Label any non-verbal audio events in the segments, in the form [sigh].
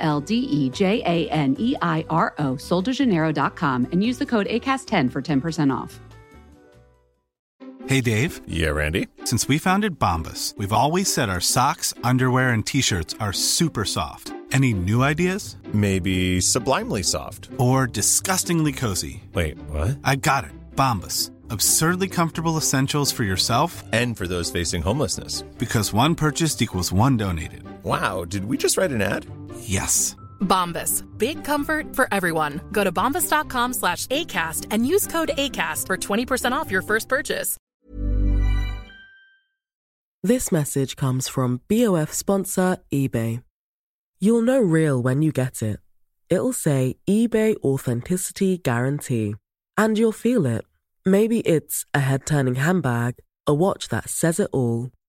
L D E J A N E I R O, soldejaneiro.com, and use the code ACAST10 for 10% off. Hey, Dave. Yeah, Randy. Since we founded Bombas, we've always said our socks, underwear, and t shirts are super soft. Any new ideas? Maybe sublimely soft. Or disgustingly cozy. Wait, what? I got it. Bombas. Absurdly comfortable essentials for yourself and for those facing homelessness. Because one purchased equals one donated. Wow, did we just write an ad? Yes. Bombas. Big comfort for everyone. Go to bombas.com slash ACAST and use code ACAST for 20% off your first purchase. This message comes from BOF sponsor eBay. You'll know real when you get it. It'll say eBay Authenticity Guarantee. And you'll feel it. Maybe it's a head turning handbag, a watch that says it all,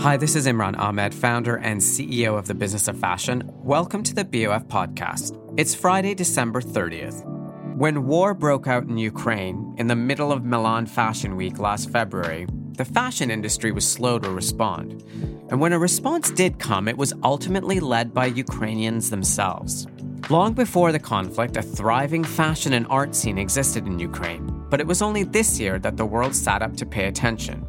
Hi, this is Imran Ahmed, founder and CEO of the Business of Fashion. Welcome to the BOF podcast. It's Friday, December 30th. When war broke out in Ukraine in the middle of Milan Fashion Week last February, the fashion industry was slow to respond. And when a response did come, it was ultimately led by Ukrainians themselves. Long before the conflict, a thriving fashion and art scene existed in Ukraine, but it was only this year that the world sat up to pay attention.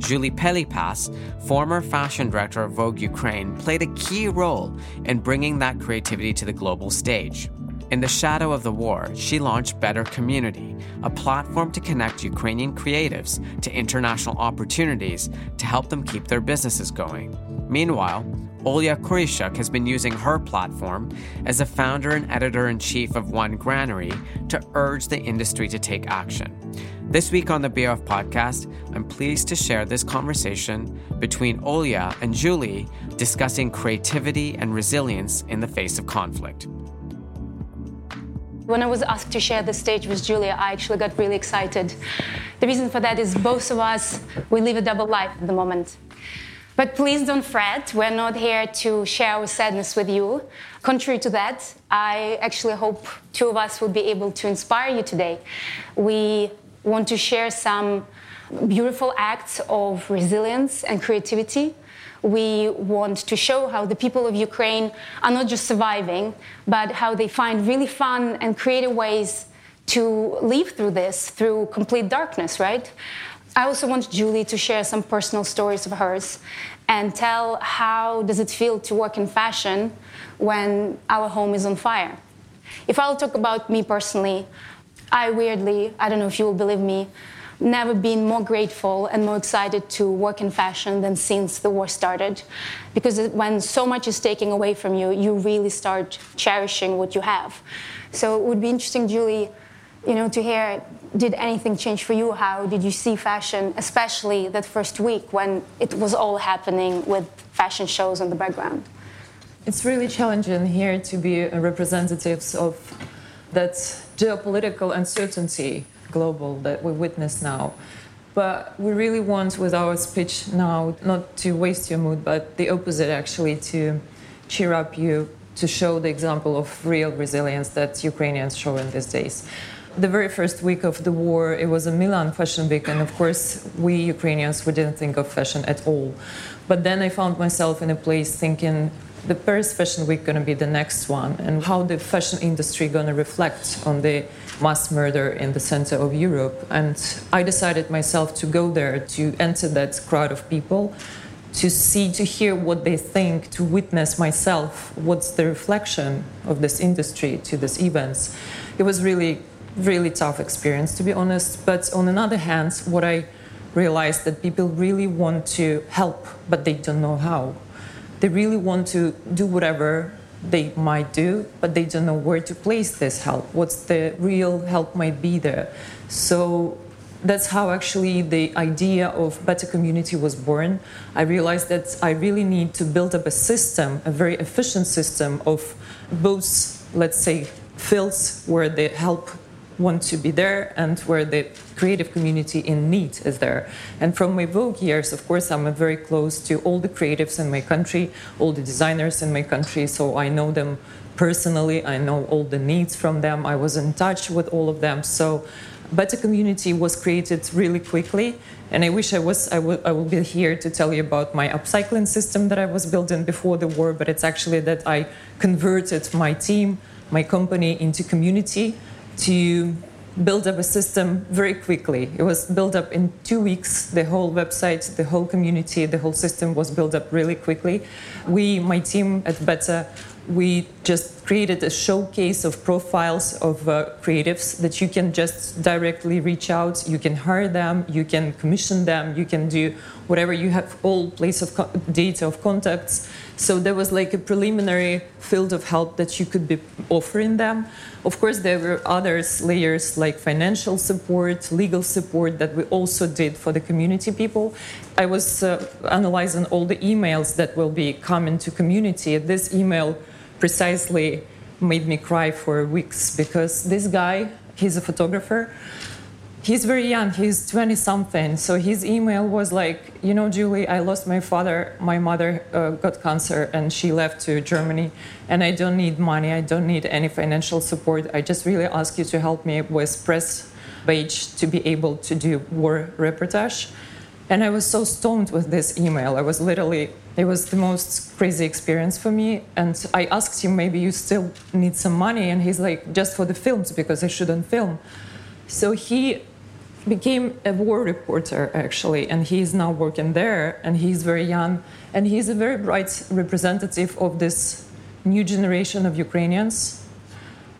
Julie Pelipas, former fashion director of Vogue Ukraine, played a key role in bringing that creativity to the global stage. In the shadow of the war, she launched Better Community, a platform to connect Ukrainian creatives to international opportunities to help them keep their businesses going. Meanwhile, Olya Kuryshchuk has been using her platform as a founder and editor in chief of One Granary to urge the industry to take action. This week on the BOF podcast, I'm pleased to share this conversation between Olya and Julie discussing creativity and resilience in the face of conflict. When I was asked to share the stage with Julia, I actually got really excited. The reason for that is both of us, we live a double life at the moment. But please don't fret, we're not here to share our sadness with you. Contrary to that, I actually hope two of us will be able to inspire you today. We want to share some beautiful acts of resilience and creativity. We want to show how the people of Ukraine are not just surviving, but how they find really fun and creative ways to live through this, through complete darkness, right? I also want Julie to share some personal stories of hers and tell how does it feel to work in fashion when our home is on fire. If I'll talk about me personally, I weirdly, I don't know if you will believe me, never been more grateful and more excited to work in fashion than since the war started. Because when so much is taken away from you, you really start cherishing what you have. So it would be interesting, Julie, you know, to hear did anything change for you? How did you see fashion, especially that first week when it was all happening with fashion shows in the background? It's really challenging here to be representatives of that geopolitical uncertainty global that we witness now. But we really want with our speech now not to waste your mood, but the opposite actually to cheer up you, to show the example of real resilience that Ukrainians show in these days. The very first week of the war, it was a Milan Fashion Week, and of course, we Ukrainians, we didn't think of fashion at all. But then I found myself in a place thinking, the Paris Fashion Week going to be the next one, and how the fashion industry going to reflect on the mass murder in the center of Europe. And I decided myself to go there to enter that crowd of people, to see, to hear what they think, to witness myself what's the reflection of this industry to these events. It was really, really tough experience, to be honest. But on another hand, what I realized that people really want to help, but they don't know how. They really want to do whatever they might do, but they don't know where to place this help. What's the real help might be there. So that's how actually the idea of better community was born. I realized that I really need to build up a system, a very efficient system of both, let's say, fields where the help want to be there and where the creative community in need is there. And from my Vogue years, of course, I'm very close to all the creatives in my country, all the designers in my country, so I know them personally. I know all the needs from them. I was in touch with all of them. So Better Community was created really quickly, and I wish I was I will I will be here to tell you about my upcycling system that I was building before the war. But it's actually that I converted my team, my company into community to build up a system very quickly. It was built up in two weeks. The whole website, the whole community, the whole system was built up really quickly. We, my team at Better, we just created a showcase of profiles of uh, creatives that you can just directly reach out. You can hire them, you can commission them, you can do whatever you have, all place of co- data of contacts. So there was like a preliminary field of help that you could be offering them. Of course, there were other layers like financial support, legal support that we also did for the community people. I was uh, analyzing all the emails that will be coming to community. This email precisely made me cry for weeks because this guy, he's a photographer. He's very young, he's 20 something. So his email was like, You know, Julie, I lost my father. My mother uh, got cancer and she left to Germany. And I don't need money, I don't need any financial support. I just really ask you to help me with press page to be able to do war reportage. And I was so stoned with this email. I was literally, it was the most crazy experience for me. And I asked him, maybe you still need some money. And he's like, just for the films, because I shouldn't film. So he became a war reporter, actually. And he's now working there. And he's very young. And he's a very bright representative of this new generation of Ukrainians.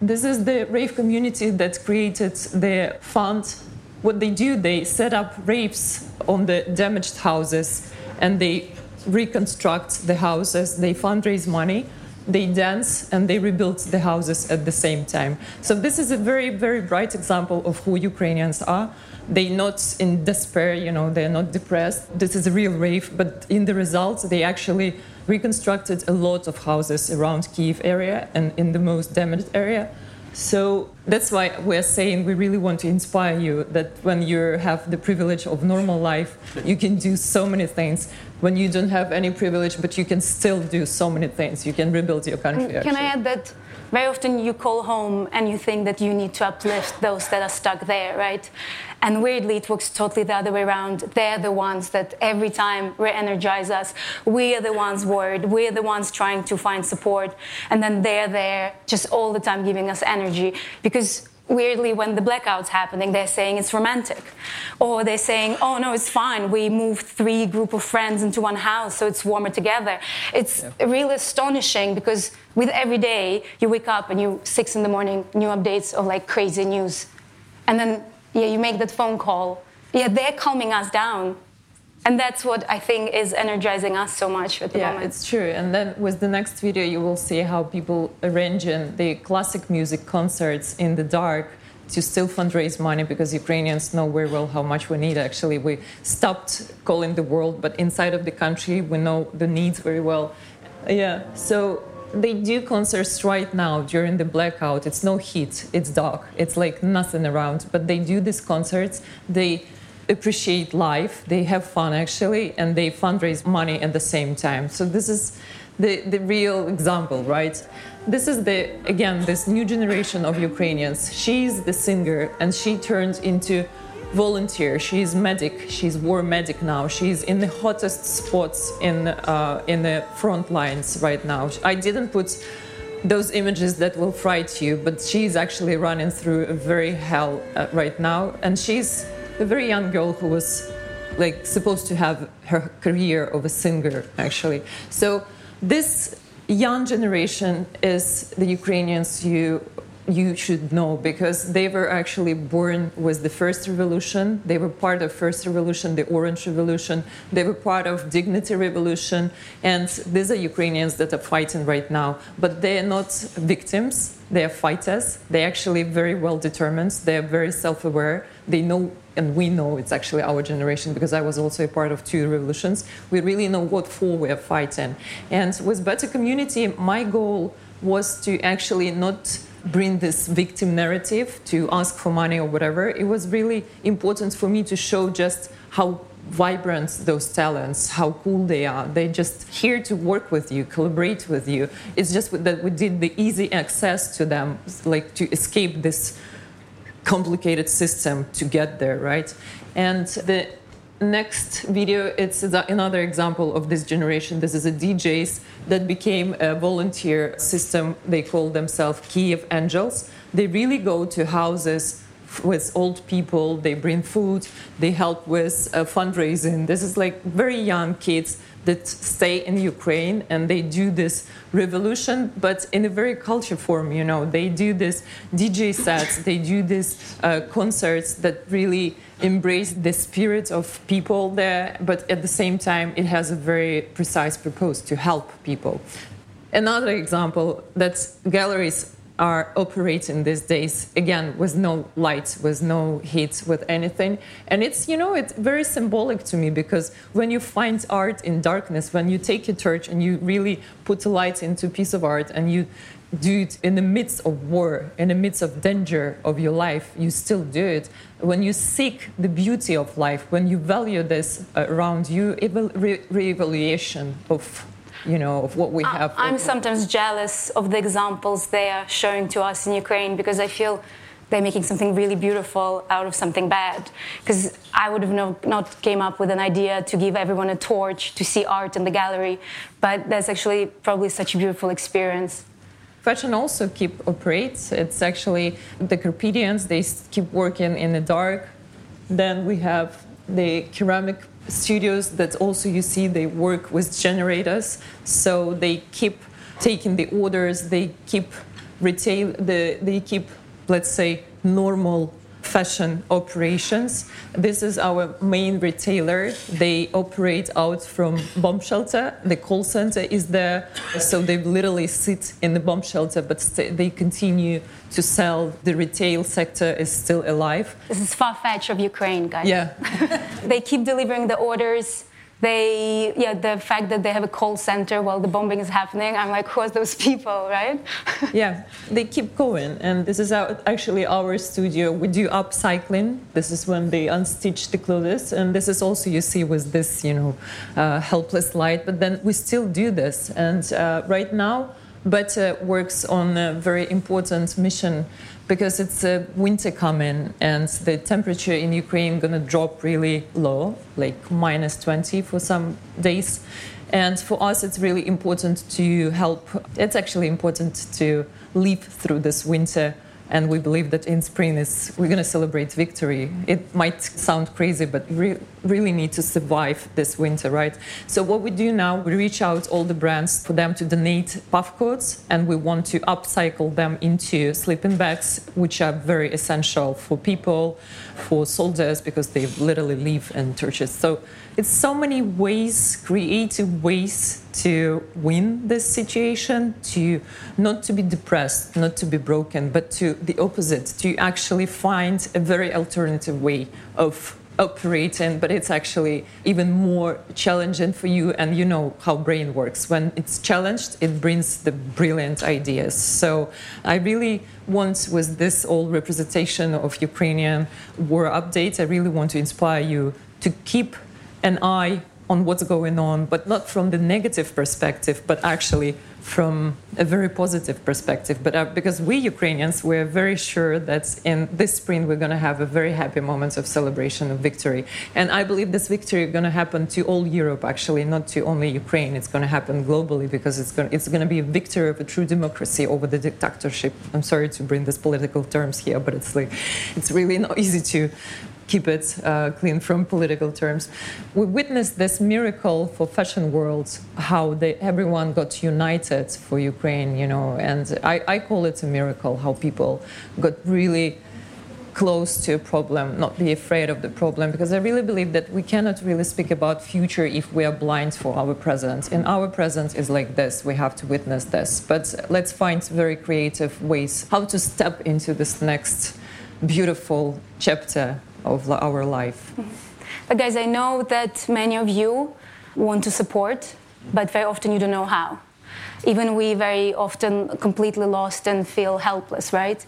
This is the rave community that created the fund what they do, they set up rapes on the damaged houses and they reconstruct the houses, they fundraise money, they dance, and they rebuild the houses at the same time. So, this is a very, very bright example of who Ukrainians are. They're not in despair, you know, they're not depressed. This is a real rave, but in the results, they actually reconstructed a lot of houses around Kiev area and in the most damaged area. So that's why we're saying we really want to inspire you that when you have the privilege of normal life, you can do so many things. When you don't have any privilege, but you can still do so many things. You can rebuild your country. Can actually. I add that very often you call home and you think that you need to uplift those that are stuck there, right? And weirdly, it works totally the other way around. They're the ones that every time re energize us. We are the ones worried. We're the ones trying to find support. And then they're there just all the time giving us energy because weirdly when the blackout's happening they're saying it's romantic. Or they're saying oh no it's fine. We moved three group of friends into one house so it's warmer together. It's yeah. really astonishing because with every day you wake up and you six in the morning new updates of like crazy news. And then yeah you make that phone call. Yeah they're calming us down and that's what I think is energizing us so much at the yeah, moment. it's true. And then with the next video, you will see how people arranging the classic music concerts in the dark to still fundraise money because Ukrainians know very well how much we need. Actually, we stopped calling the world, but inside of the country, we know the needs very well. Yeah, so they do concerts right now during the blackout. It's no heat, it's dark, it's like nothing around, but they do these concerts. They appreciate life, they have fun actually, and they fundraise money at the same time. So this is the, the real example, right? This is the again this new generation of Ukrainians. She's the singer, and she turned into volunteer. She's medic. She's war medic now. She's in the hottest spots in uh, in the front lines right now. I didn't put those images that will fright you, but she's actually running through a very hell uh, right now, and she's a very young girl who was like supposed to have her career of a singer actually. So this young generation is the Ukrainians you you should know because they were actually born with the first revolution. They were part of first revolution the orange revolution. They were part of dignity revolution. And these are ukrainians that are fighting right now. But they are not victims. They are fighters. They're actually very well determined. They're very self-aware. They know and we know it's actually our generation because i was also a part of two revolutions. We really know what for we are fighting. And with better community my goal was to actually not bring this victim narrative to ask for money or whatever. It was really important for me to show just how vibrant those talents, how cool they are. They're just here to work with you, collaborate with you. It's just that we did the easy access to them, like to escape this complicated system to get there, right? And the next video, it's another example of this generation. This is a DJs that became a volunteer system. They call themselves Kiev Angels. They really go to houses with old people. They bring food. They help with uh, fundraising. This is like very young kids that stay in Ukraine and they do this revolution, but in a very culture form. You know, they do this DJ sets, they do these uh, concerts that really embrace the spirit of people there, but at the same time, it has a very precise purpose to help people. Another example that galleries are operating these days again with no light with no heat with anything and it's you know it's very symbolic to me because when you find art in darkness when you take a torch and you really put a light into a piece of art and you do it in the midst of war in the midst of danger of your life you still do it when you seek the beauty of life when you value this uh, around you re- re-evaluation of you know, of what we have. I'm sometimes jealous of the examples they are showing to us in Ukraine because I feel they're making something really beautiful out of something bad. Because I would have no, not came up with an idea to give everyone a torch to see art in the gallery, but that's actually probably such a beautiful experience. Fashion also keep operates. It's actually the Carpathians. They keep working in the dark. Then we have the ceramic studios that also you see they work with generators so they keep taking the orders they keep retail the, they keep let's say normal fashion operations. This is our main retailer. They operate out from bomb shelter. The call center is there, so they literally sit in the bomb shelter, but st- they continue to sell. The retail sector is still alive. This is far fetched of Ukraine, guys. Yeah. [laughs] they keep delivering the orders they yeah the fact that they have a call center while the bombing is happening i'm like who are those people [laughs] right? Yeah they keep going and this is our, actually our studio. We do upcycling. This is when they unstitch the clothes and this is also you see with this you know uh, helpless light but then we still do this. And uh, right now uh, works on a very important mission because it's a winter coming and the temperature in Ukraine going to drop really low, like minus 20 for some days. And for us, it's really important to help. It's actually important to live through this winter and we believe that in spring is we're going to celebrate victory. It might sound crazy, but we really need to survive this winter, right? So what we do now, we reach out all the brands for them to donate puff coats, and we want to upcycle them into sleeping bags, which are very essential for people, for soldiers, because they literally live in churches. So it's so many ways, creative ways to win this situation, to not to be depressed, not to be broken, but to the opposite, to actually find a very alternative way of operating, but it's actually even more challenging for you. And you know how brain works. When it's challenged, it brings the brilliant ideas. So I really want, with this old representation of Ukrainian war updates, I really want to inspire you to keep an eye on what's going on, but not from the negative perspective, but actually from a very positive perspective. But uh, because we Ukrainians, we're very sure that in this spring we're going to have a very happy moment of celebration of victory. And I believe this victory is going to happen to all Europe, actually, not to only Ukraine. It's going to happen globally because it's going, it's going to be a victory of a true democracy over the dictatorship. I'm sorry to bring these political terms here, but it's like it's really not easy to keep it uh, clean from political terms. We witnessed this miracle for fashion world, how they, everyone got united for Ukraine, you know, and I, I call it a miracle how people got really close to a problem, not be afraid of the problem, because I really believe that we cannot really speak about future if we are blind for our present. And our present is like this, we have to witness this. But let's find very creative ways how to step into this next beautiful chapter of our life. [laughs] But guys, I know that many of you want to support, but very often you don't know how. Even we very often completely lost and feel helpless, right?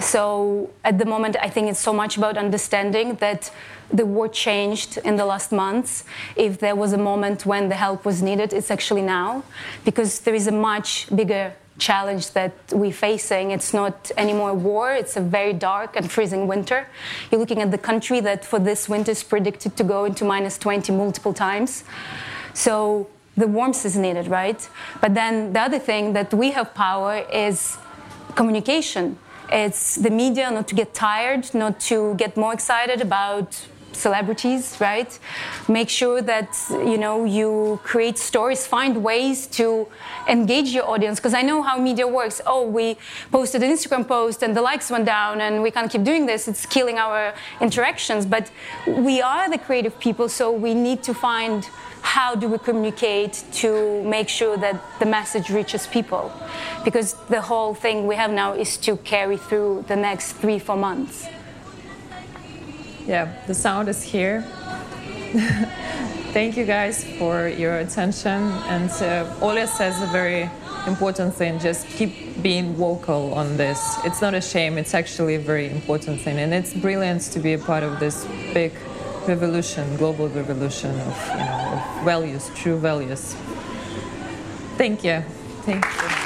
So at the moment, I think it's so much about understanding that the world changed in the last months. If there was a moment when the help was needed, it's actually now, because there is a much bigger challenge that we're facing. It's not anymore war, it's a very dark and freezing winter. You're looking at the country that for this winter is predicted to go into minus 20 multiple times. So the warmth is needed, right? But then the other thing that we have power is communication. It's the media not to get tired, not to get more excited about celebrities, right? Make sure that you know you create stories, find ways to engage your audience. Because I know how media works. Oh, we posted an Instagram post and the likes went down, and we can't keep doing this. It's killing our interactions. But we are the creative people, so we need to find how do we communicate to make sure that the message reaches people? Because the whole thing we have now is to carry through the next three, four months. Yeah, the sound is here. [laughs] Thank you guys for your attention. And uh, says a very important thing just keep being vocal on this. It's not a shame, it's actually a very important thing. And it's brilliant to be a part of this big revolution, global revolution of, you know, of values, true values. Thank you. Thank you.